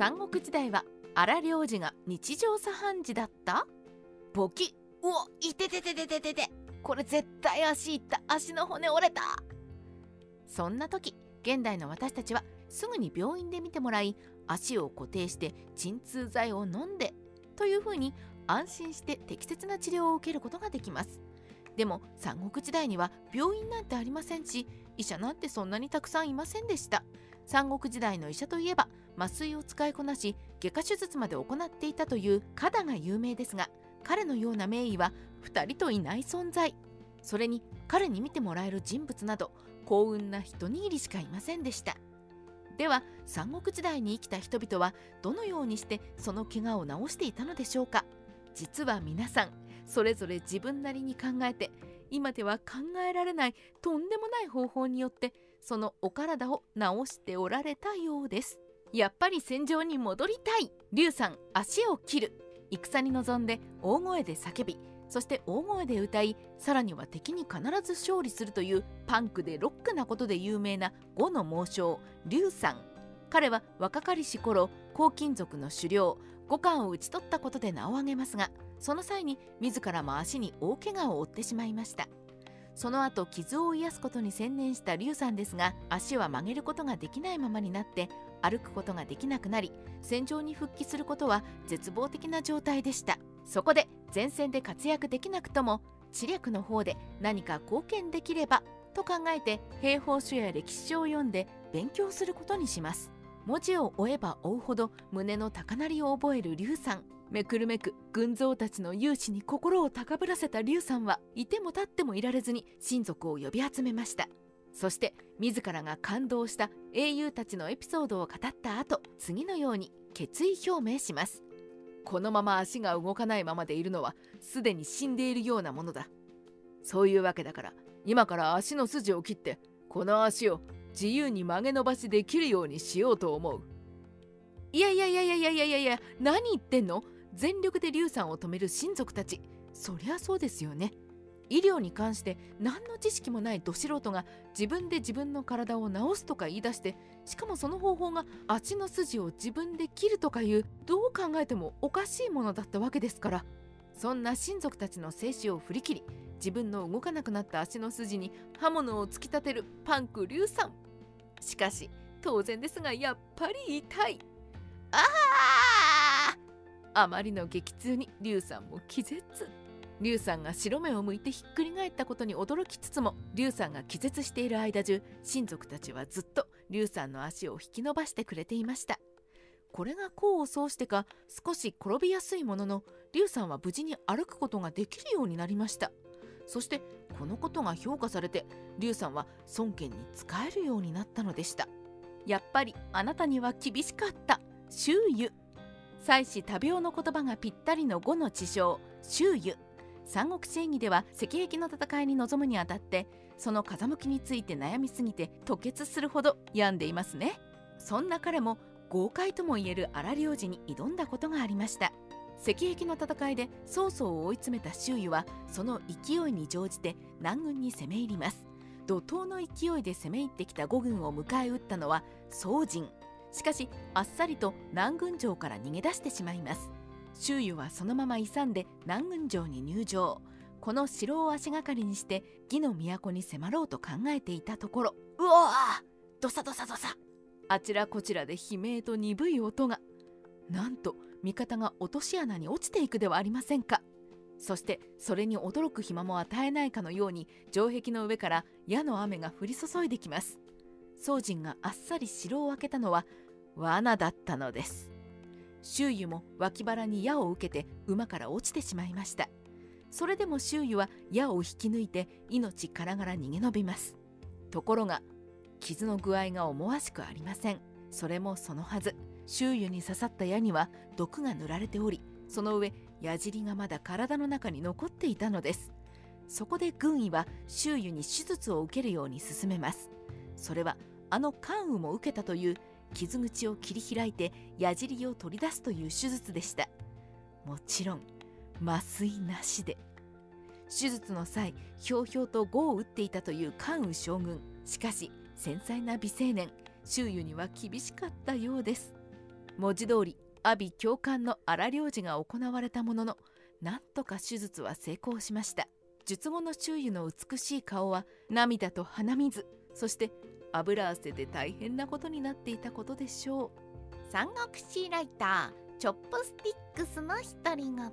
三国時代は荒領事が日常茶飯事だった？ボキうおいてててててててこれ絶対足いった。足の骨折れた。そんな時現代の私たちはすぐに病院で見てもらい足を固定して鎮痛剤を飲んでというふうに安心して適切な治療を受けることができます。でも三国時代には病院なんてありませんし医者なんてそんなにたくさんいませんでした。三国時代の医者といえば麻酔を使いこなし外科手術まで行っていたというカダが有名ですが彼のような名医は2人といない存在。それに彼に見てもらえる人物など幸運な一握りしかいませんでした。では三国時代に生きた人々はどのようにしてその怪我を治していたのでしょうか。実は皆さんそれぞれ自分なりに考えて今では考えられないとんでもない方法によってそのお体を治しておられたようです。やっぱり戦場に戻りたい。劉さん足を切る。戦に臨んで大声で叫びそして大声で歌いさらには敵に必ず勝利するというパンクでロックなことで有名な呉の猛将劉さん。彼は若かりし頃黄金族の狩猟五冠を討ち取ったことで名を挙げますがその際に自らも足に大怪我を負ってしまいました。その後傷を癒すことに専念した劉さんですが足は曲げることができないままになって歩くことができなくなり戦場に復帰することは絶望的な状態でした。そこで前線で活躍できなくとも知略の方で何か貢献できればと考えて兵法書や歴史書を読んで勉強することにします。文字を追えば追うほど胸の高鳴りを覚える劉さん。めくるめく群像たちの勇姿に心を高ぶらせた龍さんはいても立ってもいられずに親族を呼び集めました。そして自らが感動した英雄たちのエピソードを語った後次のように決意表明します。このまま足が動かないままでいるのはすでに死んでいるようなものだ。そういうわけだから今から足の筋を切ってこの足を自由に曲げ伸ばしできるようにしようと思う。いやいやいやいやいやいや何言ってんの？全力で劉さんを止める親族たち。そりゃそうですよね。医療に関して何の知識もないど素人が自分で自分の体を治すとか言い出してしかもその方法が足の筋を自分で切るとかいうどう考えてもおかしいものだったわけですから。そんな親族たちの静止を振り切り自分の動かなくなった足の筋に刃物を突き立てるパンク硫酸しかし当然ですがやっぱり痛い。あああまりの激痛に硫酸も気絶。劉さんが白目を向いてひっくり返ったことに驚きつつも劉さんが気絶している間中親族たちはずっと劉さんの足を引き伸ばしてくれていました。これが功を奏してか少し転びやすいものの劉さんは無事に歩くことができるようになりました。そしてこのことが評価されて劉さんは孫権に仕えるようになったのでした。やっぱりあなたには厳しかった。周囲妻子多病の言葉がぴったりの5の地匠周囲三国志演義では赤壁の戦いに臨むにあたってその風向きについて悩みすぎて吐血するほど病んでいますね。そんな彼も豪快ともいえる荒領事に挑んだことがありました。赤壁の戦いで曹操を追い詰めた周囲はその勢いに乗じて南軍に攻め入ります。怒涛の勢いで攻め入ってきた五軍を迎え撃ったのは宋人しかしあっさりと南軍城から逃げ出してしまいます。周囲はそのまま勇んで南軍城に入城。この城を足がかりにして義の都に迫ろうと考えていたところ。うわどさどさどさ。あちらこちらで悲鳴と鈍い音が。なんと味方が落とし穴に落ちていくではありませんか。そしてそれに驚く暇も与えないかのように城壁の上から矢の雨が降り注いできます。宗人があっさり城を開けたのは罠だったのです。周囲も脇腹に矢を受けて馬から落ちてしまいました。それでも周囲は矢を引き抜いて命からがら逃げ延びます。ところが傷の具合が思わしくありません。それもそのはず。周囲に刺さった矢には毒が塗られておりその上矢尻がまだ体の中に残っていたのです。そこで軍医は周囲に手術を受けるように進めます。それはあの関羽も受けたという傷口を切り開いて矢尻を取り出すという手術でした。もちろん麻酔なしで。手術の際ひょうひょうと碁を打っていたという関羽将軍。しかし繊細な美青年周囲には厳しかったようです。文字通り阿鼻教官の荒療治が行われたもののなんとか手術は成功しました。術後の周囲の美しい顔は涙と鼻水そして油汗で大変なことになっていたことでしょう三国志ライターチョップスティックスの独り言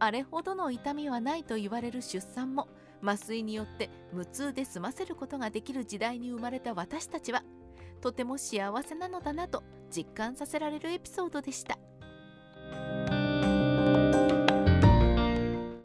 あれほどの痛みはないと言われる出産も麻酔によって無痛で済ませることができる時代に生まれた私たちはとても幸せなのだなと実感させられるエピソードでした。